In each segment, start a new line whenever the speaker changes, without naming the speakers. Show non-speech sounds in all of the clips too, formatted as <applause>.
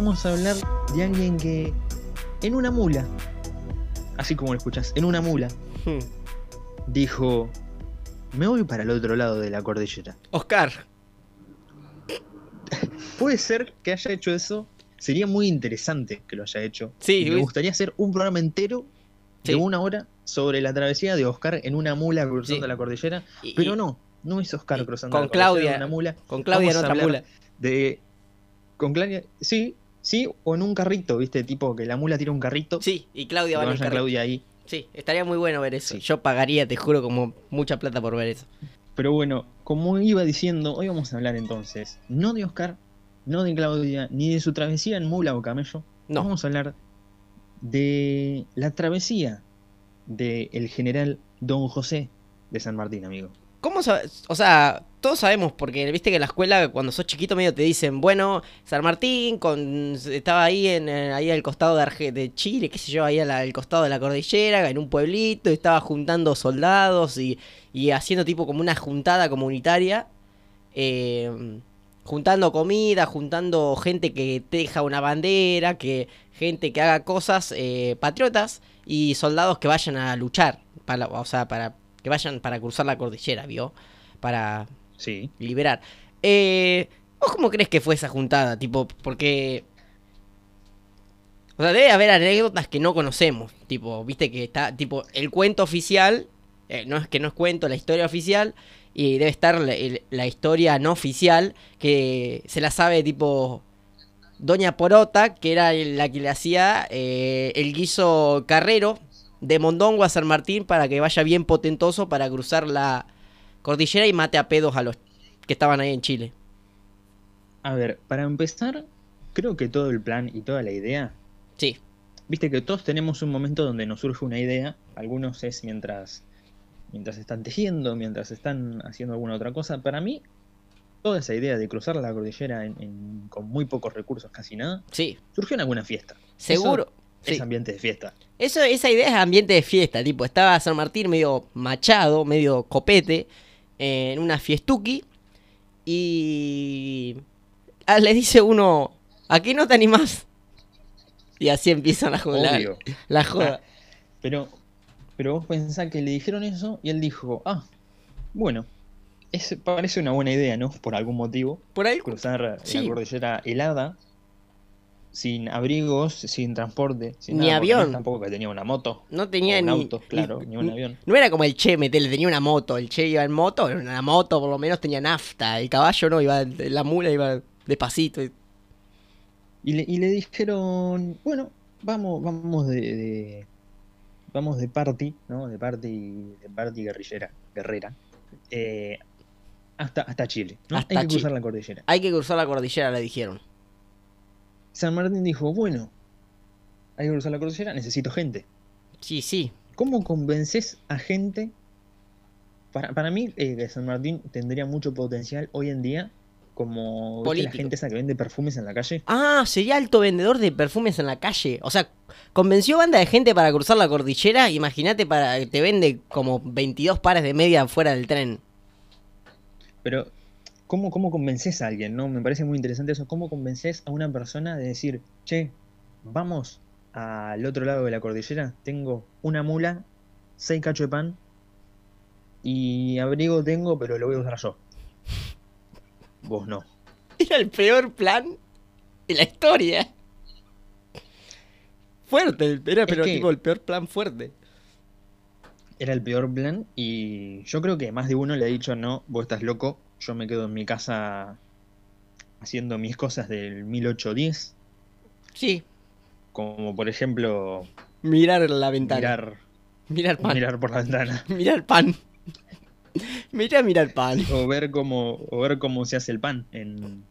vamos a hablar de alguien que en una mula, así como lo escuchas, en una mula,
Hmm.
dijo, me voy para el otro lado de la cordillera.
Oscar.
Puede ser que haya hecho eso, sería muy interesante que lo haya hecho.
Sí,
me gustaría hacer un programa entero de una hora sobre la travesía de Oscar en una mula cruzando
Sí.
la cordillera,
Y-
pero no, no es Oscar cruzando
con
la cordillera
Claudia-
en una mula.
Con Claudia en otra mula.
De con Claudia, sí, sí, o en un carrito, ¿viste? Tipo que la mula tira un carrito.
Sí, y Claudia va en el carrito.
Claudia ahí.
Sí, estaría muy bueno ver eso.
Sí.
Yo pagaría, te juro, como mucha plata por ver eso.
Pero bueno, como iba diciendo, hoy vamos a hablar entonces, no de Oscar, no de Claudia, ni de su travesía en mula o camello.
No.
Vamos a hablar de la travesía del general Don José de San Martín, amigo.
¿Cómo sabes? O sea, todos sabemos, porque viste que en la escuela cuando sos chiquito medio te dicen, bueno, San Martín con, estaba ahí en eh, ahí al costado de, Arge- de Chile, qué sé yo, ahí al, costado de la cordillera, en un pueblito, y estaba juntando soldados y, y haciendo tipo como una juntada comunitaria, eh, juntando comida, juntando gente que teja una bandera, que gente que haga cosas eh, patriotas y soldados que vayan a luchar, para, o sea, para que vayan para cruzar la cordillera, ¿vio? Para Liberar. Eh, ¿Vos cómo crees que fue esa juntada? Tipo, porque... O sea, debe haber anécdotas que no conocemos. Tipo, viste que está, tipo, el cuento oficial, eh, no es que no es cuento, la historia oficial, y debe estar la, historia no oficial, que se la sabe, tipo, Doña Porota, que era la que le hacía eh, el guiso carrero de Mondongo a San Martín para que vaya bien potentoso para cruzar la cordillera y mate a pedos a los que estaban ahí en Chile.
A ver, para empezar, creo que todo el plan y toda la idea,
Sí,
viste que todos tenemos un momento donde nos surge una idea, algunos es mientras mientras están tejiendo, mientras están haciendo alguna otra cosa. Para mí, toda esa idea de cruzar la cordillera en- en- con muy pocos recursos, casi nada,
sí,
surgió en alguna fiesta.
seguro.
Es ambiente de fiesta.
Eso, esa idea es ambiente de fiesta, tipo, estaba San Martín medio machado, medio copete, en una fiestuki, y ah, le dice uno, ¿a qué no te animás? Y así empiezan a joder.
Obvio.
La joda.
Pero, pero vos pensás que le dijeron eso y él dijo, ah, bueno, es, parece una buena idea, ¿no? Por algún motivo.
Por ahí,
Cruzar
Sí.
la cordillera helada, sin abrigos, sin transporte, sin
Ni
nada,
avión.
tampoco que tenía una moto.
no tenía
un
ni...
auto, claro, ni un avión.
No era como el Che, metele, tenía una moto. El Che iba en moto, era una moto, por lo menos tenía nafta. El caballo no, iba, la mula iba despacito.
Y le, y le dijeron, bueno, vamos, vamos de, de- vamos de party, ¿no? De party, de party guerrillera, guerrera, eh, hasta, hasta Chile, ¿no?
Hasta
Hay que
Chile.
cruzar la cordillera.
Hay que cruzar la cordillera, le dijeron.
San Martín dijo, bueno, hay que cruzar la cordillera, necesito gente.
Sí, sí.
¿Cómo convences a gente? Para, para mí, eh, San Martín tendría mucho potencial hoy en día como ¿viste la gente esa que vende perfumes en la calle.
Ah, sería alto vendedor de perfumes en la calle. O sea, convenció banda de gente para cruzar la cordillera. Imagínate, para te vende como 22 pares de media fuera del tren.
Pero, ¿cómo, ¿cómo convences a alguien? no Me parece muy interesante eso. ¿Cómo convences a una persona de decir, che, vamos al otro lado de la cordillera? Tengo una mula, seis cachos de pan y abrigo tengo, pero lo voy a usar yo. Vos no.
Era el peor plan de la historia. Fuerte, era pero
que-
tipo el peor plan fuerte.
Era el peor plan y yo creo que más de uno le ha dicho, no, vos estás loco, yo me quedo en mi casa haciendo mis cosas del 1810,
Sí.
como por ejemplo
Mirar la ventana.
mirar,
Mirar pan. Mirar,
mirar por la ventana. <laughs>
pan. Mira, mirar pan.
O ver cómo, o ver cómo se hace el pan en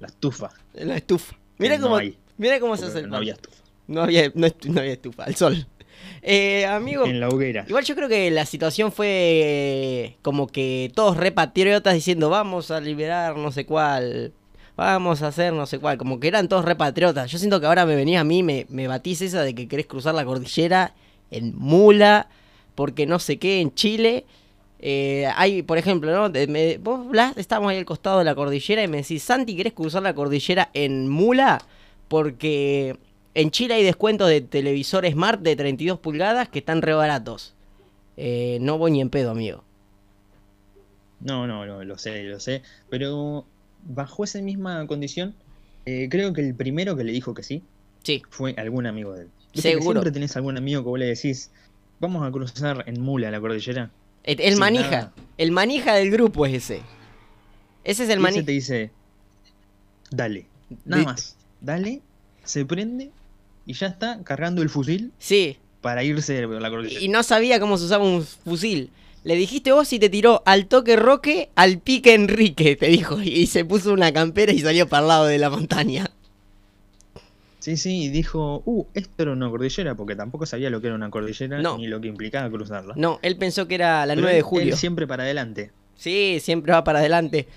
la estufa.
En la estufa. Mira
no
cómo,
hay,
mira cómo se hace el
no
pan.
había estufa.
No había, no, no había estufa, al sol. Eh, amigo,
En la hoguera.
igual yo creo que la situación fue como que todos repatriotas diciendo vamos a liberar no sé cuál, vamos a hacer no sé cuál, como que eran todos repatriotas. Yo siento que ahora me venís a mí, me, me batís esa de que querés cruzar la cordillera en mula, porque no sé qué, en Chile. Eh, hay, por ejemplo, ¿no? Me- vos Blas, estamos ahí al costado de la cordillera y me decís, Santi, ¿querés cruzar la cordillera en mula? porque en Chile hay descuentos de televisor Smart de 32 pulgadas que están re baratos. Eh, no voy ni en pedo, amigo.
No, no, no, lo sé, lo sé. Pero bajo esa misma condición, eh, creo que el primero que le dijo que sí
Sí,
fue algún amigo de él. ¿Viste que
Seguro.
siempre tenés algún amigo que vos le decís, vamos a cruzar en mula la cordillera.
el, el manija.
nada.
El manija del grupo es ese. Ese es el
y ese
manija.
te dice, dale, nada más, dale, se prende y ya está cargando el fusil
Sí,
para irse a la cordillera.
y no sabía cómo se usaba un fusil. Le dijiste vos y te tiró al toque Roque, al pique Enrique, te dijo. Y se puso una campera y salió para el lado de la montaña.
Sí, sí, y dijo, uh, esto era una cordillera, porque tampoco sabía lo que era una cordillera
No.
ni lo que implicaba cruzarla.
No, él pensó que era la
Pero
9 de julio.
él siempre para adelante.
Sí, siempre va para adelante.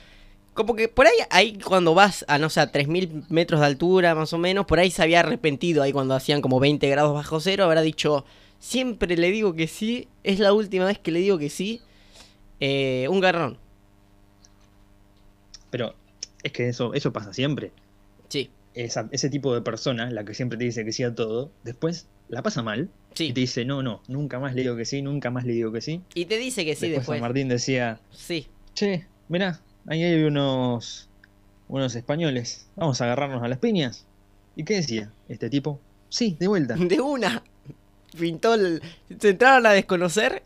Como que por ahí, ahí cuando vas a, no sé, a 3.000 metros de altura más o menos, por ahí se había arrepentido ahí cuando hacían como 20 grados bajo cero, habrá dicho, siempre le digo que sí, es la última vez que le digo que sí. Eh, un garrón,
Pero es que eso, eso pasa siempre.
sí,
Esa- ese tipo de persona, la que siempre te dice que sí a todo, después la pasa mal y
sí.
te dice, no, no, nunca más le digo que sí, nunca más le digo que sí.
Y te dice que sí
después,
después.
San Martín decía,
Sí,
che, mirá, ahí hay unos, unos españoles, vamos a agarrarnos a las piñas. ¿Y qué decía este tipo? Sí, de vuelta. <laughs>
de una. Pintó el... Se entraron a desconocer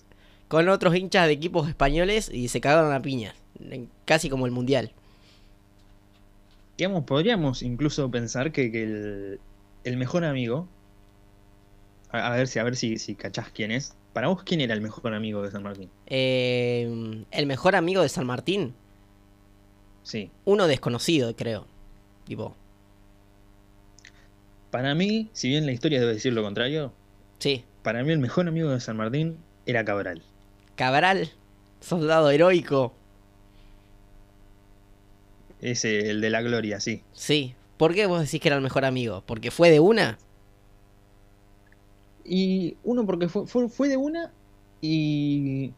con otros hinchas de equipos españoles y se cagaron a piñas. Casi como el mundial.
Digamos, podríamos incluso pensar que, que el, el mejor amigo, a, a ver si, a ver si, si cachás quién es. Para vos, ¿quién era el mejor amigo de San Martín?
Eh, el mejor amigo de San Martín.
Sí.
Uno desconocido, creo. Tipo,
Para mí, si bien la historia debe decir lo contrario,
sí.
para mí el mejor amigo de San Martín era Cabral.
Cabral, soldado heroico.
Ese, el de la gloria, sí.
Sí. ¿Por qué vos decís que era el mejor amigo? ¿Porque fue de una?
Y uno porque fue, fue, fue de una y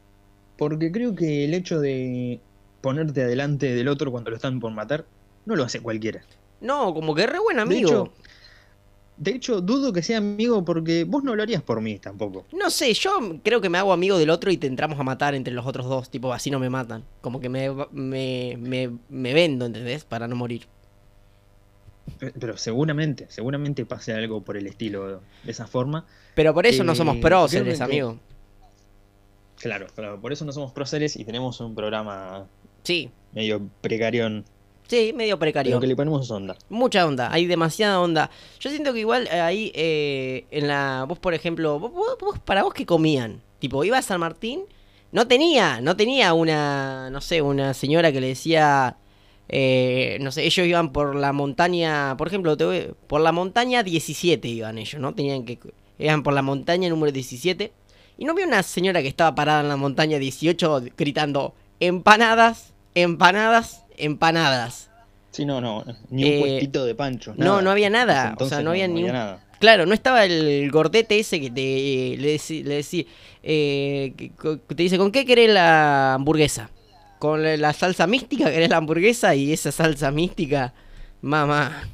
porque creo que el hecho de ponerte adelante del otro cuando lo están por matar, no lo hace cualquiera.
No, como que re buen
De
amigo.
hecho, de hecho, dudo que sea amigo porque vos no lo harías por mí tampoco.
No sé, yo creo que me hago amigo del otro y te entramos a matar entre los otros dos. Tipo, así no me matan. Como que me, me, me, me vendo, ¿entendés? Para no morir.
Pe- Pero seguramente, seguramente pase algo por el estilo de esa forma.
Pero por eso no
Eh,
somos
creo
próceres,
que-
amigo.
Claro, claro, por eso no somos próceres y tenemos un programa
Sí,
medio precario,
sí, medio precario.
pero que le ponemos onda.
Mucha onda, hay demasiada onda. Yo siento que igual eh, ahí eh, en la. Vos, por ejemplo, vos, vos- para vos qué comían. Tipo, iba a San Martín, no tenía, no tenía una, no sé, una señora que le decía. eh, no sé, ellos iban por la montaña, por ejemplo, te voy- por la montaña 17 iban ellos, ¿no? Tenían que. Iban por la montaña número 17. Y no había una señora que estaba parada en la montaña 18 gritando: empanadas, empanadas, empanadas.
Sí, no, no, ni un
Eh,
puestito de pancho.
no, no había nada, o sea, no había ni un-
nada.
Claro, no estaba el gordete ese que te le decí- le decía, eh, que, te dice, ¿con qué querés la hamburguesa? ¿Con la, la salsa mística querés la hamburguesa? Y esa salsa mística, mamá.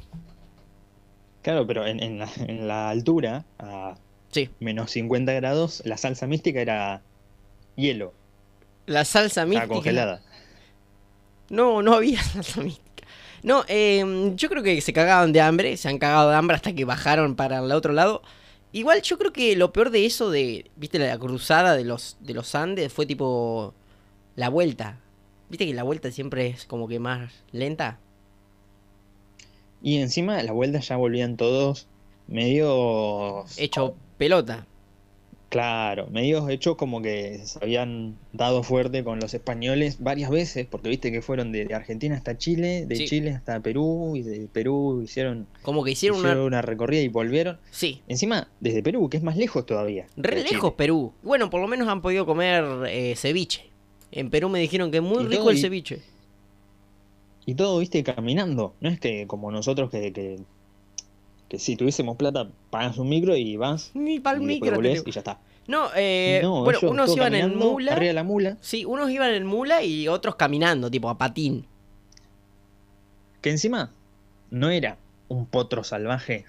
Claro, pero en, en la, en la altura, a
Sí,
menos 50 grados, la salsa mística era hielo,
la salsa
estaba
mística.
congelada.
No, no había <laughs> salsa mística. No, eh, yo creo que se cagaban de hambre, se han cagado de hambre hasta que bajaron para el otro lado. Igual yo creo que lo peor de eso de, viste, la cruzada de los, de los Andes fue tipo la vuelta. Viste que la vuelta siempre es como que más lenta.
Y encima a la vuelta ya volvían todos medios...
Hecho pelota.
Claro, medios hechos como que se habían dado fuerte con los españoles varias veces, porque viste que fueron de, de Argentina hasta Chile, de
Sí.
Chile hasta Perú, y de Perú hicieron,
Como que hicieron
hicieron
una...
una recorrida y volvieron.
Sí,
Encima, desde Perú, que es más lejos todavía.
re lejos. Perú. Bueno, por lo menos han podido comer eh, ceviche. En Perú me dijeron que es muy
Y
rico el
y-
ceviche.
Y todo, viste, caminando. No es que como nosotros que, que, que si tuviésemos plata, pagas un micro y vas
Ni
y después
micro
volvés y ya está.
No, eh,
no,
bueno, unos iban en mula.
Arriba de la mula.
Sí, unos iban en mula y otros caminando, tipo a patín.
Que encima no era un potro salvaje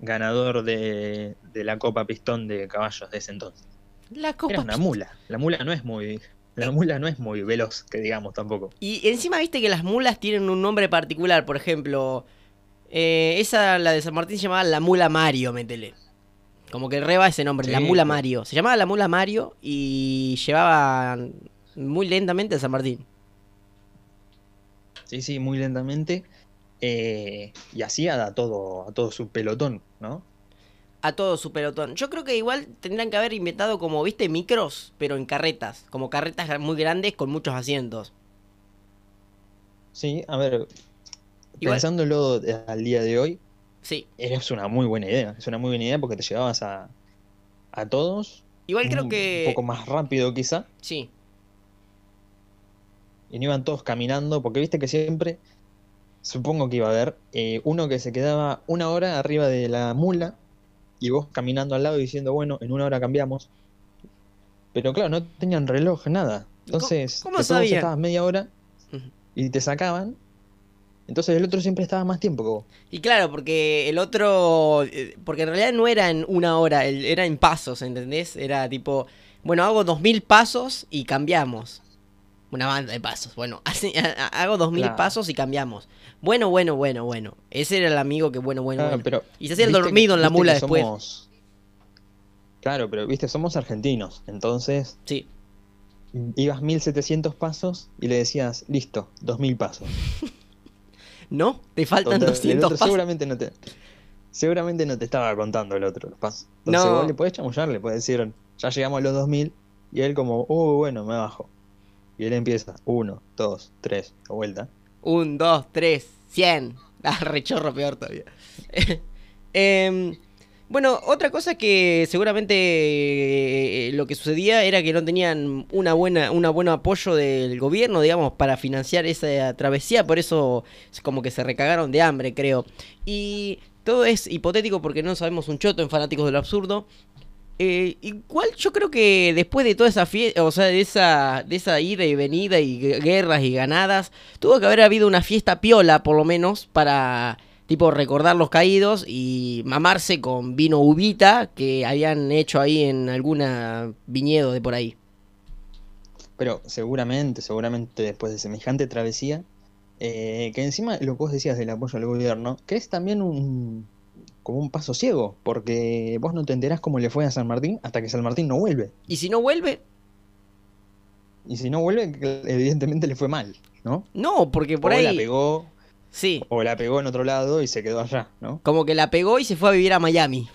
ganador de, de la Copa Pistón de caballos de ese entonces.
La copa.
Era una mula. La mula no es muy. La mula no es muy veloz, que digamos tampoco.
Y encima viste que las mulas tienen un nombre particular, por ejemplo, eh, esa, la de San Martín se llamaba la mula Mario, métele. Como que reba ese nombre, la mula. Mario. Se llamaba la mula Mario y llevaba muy lentamente a San Martín.
Sí, sí, muy lentamente. eh, y hacía a todo, a todo su pelotón, ¿no?
A todo su pelotón. Yo creo que igual tendrían que haber inventado como, viste, micros, pero en carretas. Como carretas muy grandes con muchos asientos.
Sí, a ver,
Igual-
pensándolo al día de hoy,
Sí.
es una muy buena idea. Es una muy buena idea porque te llevabas a, a todos.
Igual creo
un
que...
poco más rápido quizá.
Sí.
Y no iban todos caminando, porque viste que siempre, supongo que iba a haber eh, uno que se quedaba una hora arriba de la mula y vos caminando al lado y diciendo, bueno, en una hora cambiamos. Pero claro, no tenían reloj, nada. Entonces,
cómo sabían?
estabas media hora y te sacaban. Entonces el otro siempre estaba más tiempo que vos.
Y claro, porque el otro. eh, Porque en realidad no era en una hora, era en pasos, ¿entendés? Era tipo. Bueno, hago dos mil pasos y cambiamos. Una banda de pasos. Bueno, <laughs> así, hago dos mil
Claro.
pasos y cambiamos. Bueno, bueno, bueno, bueno. Ese era el amigo que bueno, bueno, bueno.
pero
Y se hacía el
que-
dormido en la mula después.
somos- Claro, pero viste, somos argentinos. Entonces
Sí.
ibas 1700 pasos y le decías, listo, 2000 pasos. <laughs>
¿No? Te faltan
Total, el
200
otro
pasos.
seguramente no te seguramente no te estaba contando el otro los pasos. Entonces
No.
vos le podés chamullar, le podés decir, ya llegamos a los 2000 y él como, uh, bueno, me bajo. Y él empieza, uno, dos, tres, de vuelta.
Un, dos, tres, cien. <laughs> Ah, rechorro peor todavía. <laughs> Em, bueno, otra cosa que seguramente eh, lo que sucedía era que no tenían una buena, un buen apoyo del gobierno, digamos, para financiar esa travesía, por eso es como que se recagaron de hambre, creo. Y todo es hipotético porque no sabemos un choto en Fanáticos de lo Absurdo. Eh, igual yo creo que después de toda esa fiesta, o sea, de esa, de esa ida y venida y gue- guerras y ganadas, tuvo que haber habido una fiesta piola, por lo menos, para tipo recordar los caídos y mamarse con vino ubita que habían hecho ahí en alguna viñedo de por ahí.
Pero seguramente, seguramente después de semejante travesía, eh, que encima lo que vos decías del apoyo al gobierno, que es también un como un paso ciego, porque vos no te enterás cómo le fue a San Martín hasta que San Martín no vuelve.
Y si no vuelve,
Y si no vuelve, evidentemente le fue mal, ¿no?
no, porque por
o la
ahí...
pegó,
Sí,
o la pegó en otro lado y se quedó allá, ¿no?
como que la pegó y se fue a vivir a Miami.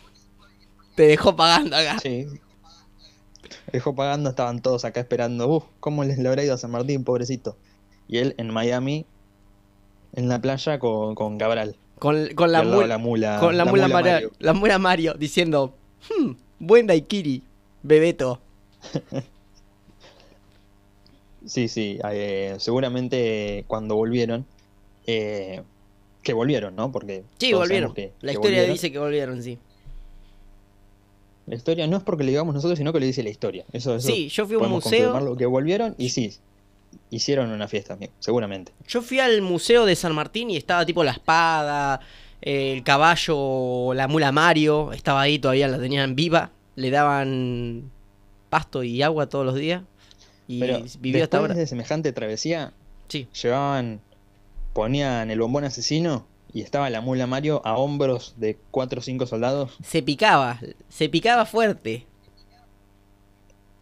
Te dejó pagando acá.
Sí. Dejó pagando, estaban todos acá esperando. Uf, ¿cómo les le habrá ido a San Martín, pobrecito? Y él en Miami, en la playa con, con Cabral.
Con, la, mula,
la mula.
con la, mula, Mario,
Mario.
la mula Mario diciendo, "Hmm, buen daiquiri, Bebeto. <laughs>
Sí, sí. eh, seguramente cuando volvieron. Eh, que volvieron, ¿no? Porque.
Sí, volvieron.
que-
la
que
historia
volvieron.
dice que volvieron, sí.
La historia no es porque le digamos nosotros, sino que le dice la historia. Eso, eso
Sí, yo fui a un museo.
que volvieron y sí. Hicieron una fiesta, seguramente.
Yo fui al museo de San Martín y estaba tipo la espada, el caballo, la mula Mario, estaba ahí todavía, la tenían viva, le daban pasto y agua todos los días y
Pero
vivió hasta ahora.
de semejante travesía,
Sí,
llevaban, ponían el bombón asesino y estaba la mula Mario a hombros de cuatro o cinco soldados.
se picaba, se picaba fuerte.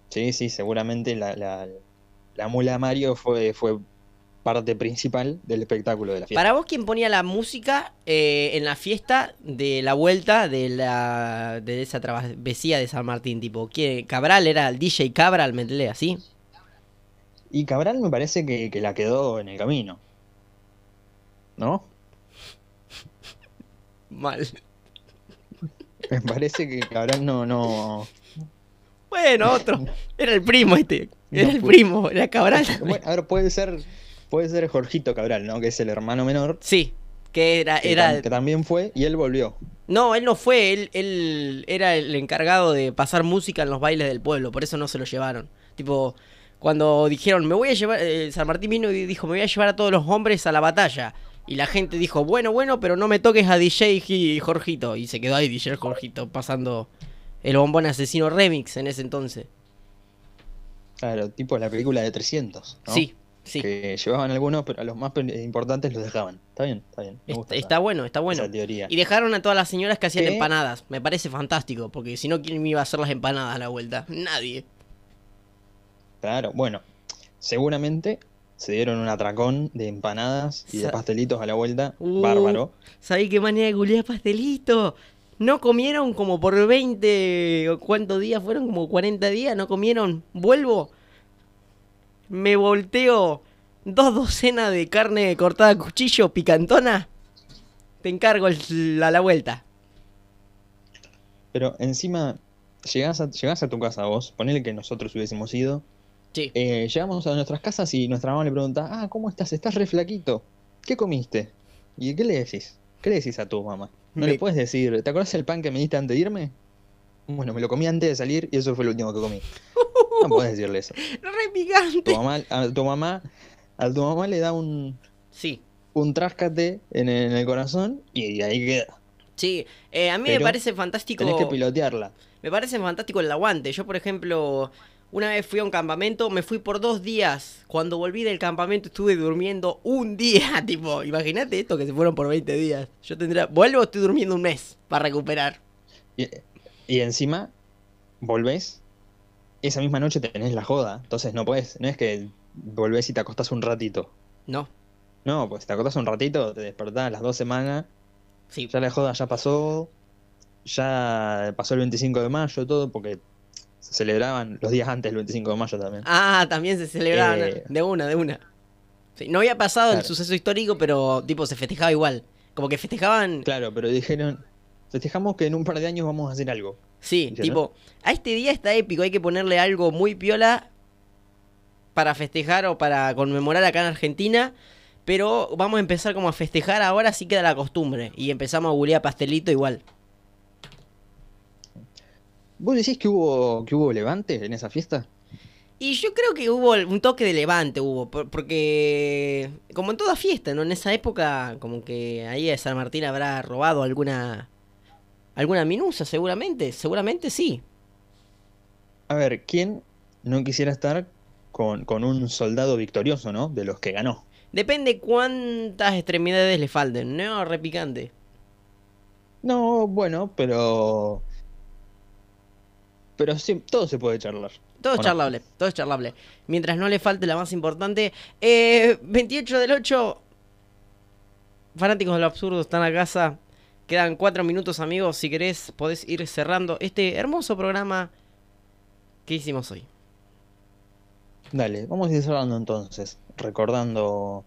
Sí, sí, seguramente la, la, la mula Mario fue, fue parte principal del espectáculo de la fiesta.
Para vos, ¿quién ponía la música eh, en la fiesta de la vuelta de la de esa travesía de San Martín? Tipo, ¿quién? Cabral era el DJ Cabral, me entendés, así.
Y Cabral me parece que, que la quedó en el camino. ¿No?
Mal.
Me parece que Cabral no, no.
Bueno, otro. Era el primo este. Era
No
el
fue.
primo, era Cabral.
Bueno, a ver, puede ser, puede ser Jorgito Cabral, ¿no? Que es el hermano menor.
Sí, que era,
Que,
era
tam- que también fue y él volvió.
No, él no fue, él, él era el encargado de pasar música en los bailes del pueblo, por eso no se lo llevaron. Tipo, cuando dijeron, me voy a llevar, eh, San Martín vino y dijo, me voy a llevar a todos los hombres a la batalla. Y la gente dijo, bueno, bueno, pero no me toques a DJ y Jorgito. Y se quedó ahí DJ Jorgito pasando el bombón asesino remix en ese entonces.
Claro, tipo la película de 300. ¿no?
Sí, sí.
Que llevaban algunos, pero a los más importantes los dejaban. Está bien, está bien. Me gusta
está
esa-
bueno, está bueno.
esa teoría.
Y dejaron a todas las señoras que hacían
¿Qué?
empanadas. Me parece fantástico, porque si no, ¿quién me iba a hacer las empanadas a la vuelta? Nadie.
Claro, bueno, seguramente se dieron un atracón de empanadas y de pastelitos a la vuelta.
Uh.
Bárbaro.
¿Sabéis qué manera de googlear pastelito? No comieron como por 20. o ¿Cuántos días fueron? Como 40 días. No comieron. Vuelvo. Me volteo dos docenas de carne cortada a cuchillo picantona. Te encargo el- a la vuelta.
Pero encima, llegás a, llegás a tu casa vos, ponele que nosotros hubiésemos ido.
Sí.
eh, llegamos a nuestras casas y nuestra mamá le pregunta, ah, ¿cómo estás? ¿Estás re flaquito? ¿Qué comiste? ¿Y qué le decís? ¿Qué le decís a tu mamá? No
Me-
le puedes decir, ¿te acordás el pan que me diste antes de irme? Bueno, me lo comí antes de salir y eso fue lo último que comí. No puedes decirle eso. <laughs>
Re
Tu
picante.
mamá, a tu mamá, a tu mamá le da un,
Sí.
un tráscate en el, en el corazón y ahí queda.
Sí. Eh, a mí me parece fantástico.
Tenés que pilotearla.
Me parece fantástico el aguante. Yo, por ejemplo, una vez fui a un campamento, me fui por dos días. Cuando volví del campamento estuve durmiendo un día. <laughs> Tipo, imagínate esto que se fueron por 20 días. Yo tendría. Vuelvo, estoy durmiendo un mes para recuperar.
Y, y encima, volvés, esa misma noche tenés la joda. Entonces no podés, no es que volvés y te acostás un ratito.
No,
No, pues te acostás un ratito, te despertás a las dos semanas,
sí.
ya la joda ya pasó, ya pasó el 25 de mayo, todo, porque se celebraban los días antes del 25 de mayo también.
Ah, también se celebraban.
Eh.
De una, de una. Sí, no había pasado el suceso histórico, pero tipo se festejaba igual. Como que festejaban.
Claro, pero dijeron, festejamos que en un par de años vamos a hacer algo.
Sí, tipo, a este día está épico, hay que ponerle algo muy piola para festejar o para conmemorar acá en Argentina, pero vamos a empezar como a festejar ahora sí queda la costumbre y empezamos a googlear pastelito igual.
¿Vos decís que hubo, que hubo levante en esa fiesta?
Y yo creo que hubo un toque de levante, hubo, por- porque como en toda fiesta, ¿no? En esa época como que ahí de San Martín habrá robado alguna alguna minusa, seguramente, seguramente sí.
A ver, ¿quién no quisiera estar con, con un soldado victorioso, ¿no? De los que ganó.
Depende cuántas extremidades le falten, ¿no? Repicante.
No, bueno, pero... Pero sí, todo se puede charlar.
Todo es charlable, todo es charlable. Mientras no le falte la más importante. Eh, 28 del 8. Fanáticos de lo absurdo están a casa. Quedan 4 minutos, amigos. Si querés, podés ir cerrando este hermoso programa que hicimos hoy.
Dale, vamos a ir cerrando entonces, recordando,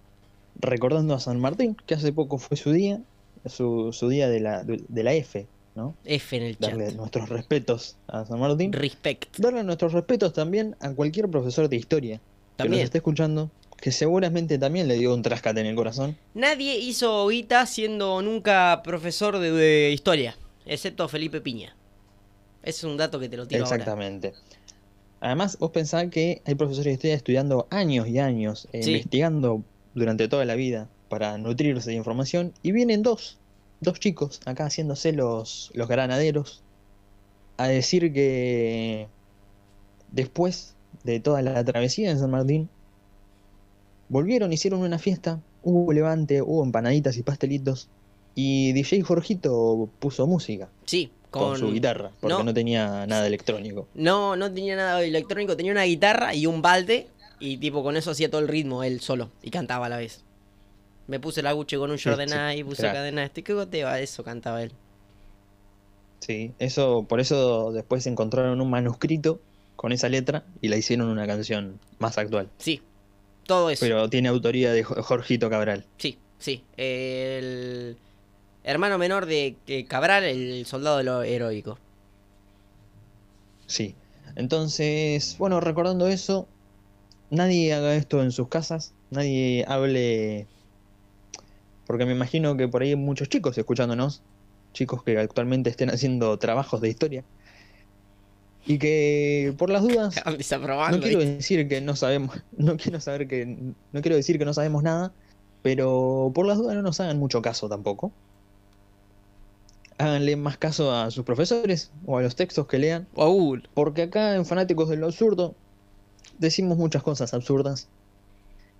recordando a San Martín, que hace poco fue su día, su, su día de la, de la F, ¿no?
F en el chat.
Darle nuestros respetos a San Martín.
Respect.
Darle nuestros respetos también a cualquier profesor de historia que nos esté escuchando, que seguramente también le dio un trascate en el corazón.
Nadie hizo guita siendo nunca profesor de, de historia, excepto Felipe Piña. Ese es un dato que te lo tiro ahora.
Exactamente. Además, vos pensás que hay profesores de historia estudiando años y años, eh,
Sí.
investigando durante toda la vida para nutrirse de información, y vienen dos, dos chicos acá haciéndose los, los granaderos a decir que después de toda la travesía en San Martín, volvieron, hicieron una fiesta, hubo levante, hubo empanaditas y pastelitos, y DJ Jorgito puso música
Sí,
con,
con,
su guitarra, porque
no.
no tenía nada electrónico.
No, no tenía nada electrónico, tenía una guitarra y un balde y tipo con eso hacía todo el ritmo él solo y cantaba a la vez. Me puse la Gucci con un
sí,
Nike, puse
crack.
cadena este que goteba, eso cantaba él.
Sí, eso, por eso después encontraron un manuscrito con esa letra y la hicieron una canción más actual.
Sí, todo eso.
Pero tiene autoría de Jo- Jorgito Cabral.
Sí, sí. El hermano menor de Cabral, el soldado de lo heroico.
Sí. Entonces, bueno, recordando eso, nadie haga esto en sus casas, nadie hable, porque me imagino que por ahí hay muchos chicos escuchándonos, chicos que actualmente estén haciendo trabajos de historia, y que por las dudas. <laughs> No quiero decir que no sabemos, <laughs> no quiero saber que, no quiero decir que no sabemos nada, Pero por las dudas no nos hagan mucho caso tampoco. Háganle más caso a sus profesores o a los textos que lean. Porque acá en Fanáticos de lo Absurdo decimos muchas cosas absurdas.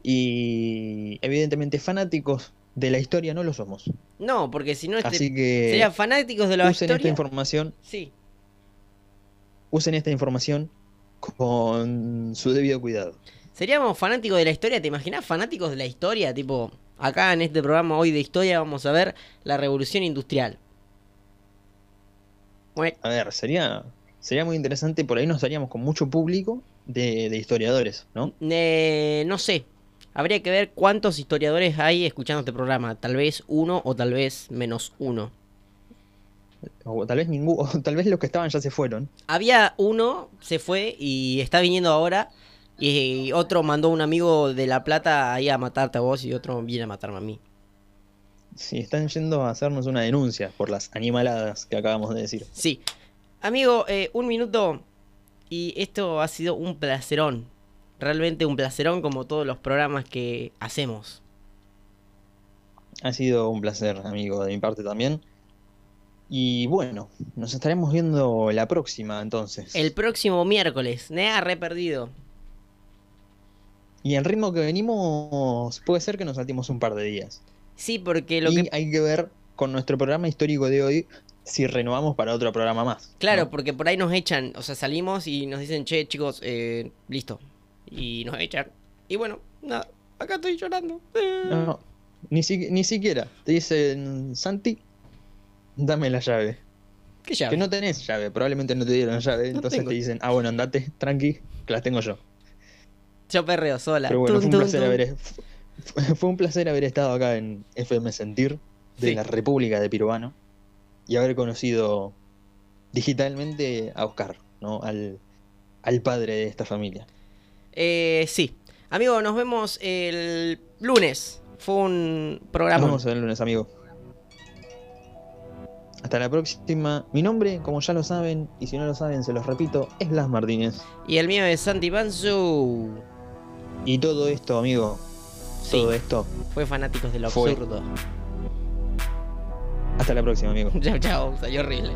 Y evidentemente fanáticos de la historia no lo somos.
No, porque si no este, serían fanáticos de la
usen esta
historia.
información,
Sí.
usen esta información con su debido cuidado.
Seríamos fanáticos de la historia, ¿te imaginas? Fanáticos de la historia, tipo, acá en este programa hoy de historia vamos a ver la revolución industrial.
A ver, sería, sería muy interesante, por ahí nos haríamos con mucho público de, de historiadores, ¿no?
eh, no sé, habría que ver cuántos historiadores hay escuchando este programa, tal vez uno o tal vez menos uno.
O tal vez ninguno, <laughs> o tal vez los que estaban ya se fueron.
Había uno, se fue y está viniendo ahora. Y otro mandó un amigo de La Plata ahí a matarte a vos y otro viene a matarme a mí.
Sí, están yendo a hacernos una denuncia por las animaladas que acabamos de decir.
Sí. Amigo, eh, un minuto. Y esto ha sido un placerón. Realmente un placerón como todos los programas que hacemos.
Ha sido un placer, amigo, de mi parte también. Y bueno, nos estaremos viendo la próxima entonces.
El próximo miércoles. Me ha re perdido.
Y el ritmo que venimos puede ser que nos saltemos un par de días.
Sí, porque lo
y
que...
hay que ver con nuestro programa histórico de hoy si renovamos para otro programa más.
Claro,
¿no?
porque por ahí nos echan. O sea, salimos y nos dicen, che, chicos, eh, listo. Y nos echan. Y bueno, nada. Acá estoy llorando.
No, no, ni, si- ni siquiera. Te dicen, Santi, dame la llave.
¿Qué llave?
Que no tenés llave, probablemente no te dieron llave.
No
entonces
tengo.
te dicen, ah, bueno, andate, tranqui, que las tengo yo.
Yo perreo sola.
Pero bueno,
Tun,
fue un, placer haber, fu- fue un placer haber estado acá en FM Sentir de
Sí.
la República de Piruano y haber conocido digitalmente a Oscar, ¿no? Al, al padre de esta familia.
Eh, sí. Amigo, nos vemos el lunes. Fue un programa.
Nos vemos el lunes, amigo. Hasta la próxima. Mi nombre, como ya lo saben, y si no lo saben, se los repito, es Blas Martínez.
Y el mío es Santi Panzu.
Y todo esto, amigo,
Sí,
todo esto.
fue fanáticos de lo
Fue.
absurdo.
Hasta la próxima, amigo. <laughs>
Chao, chao, salió horrible.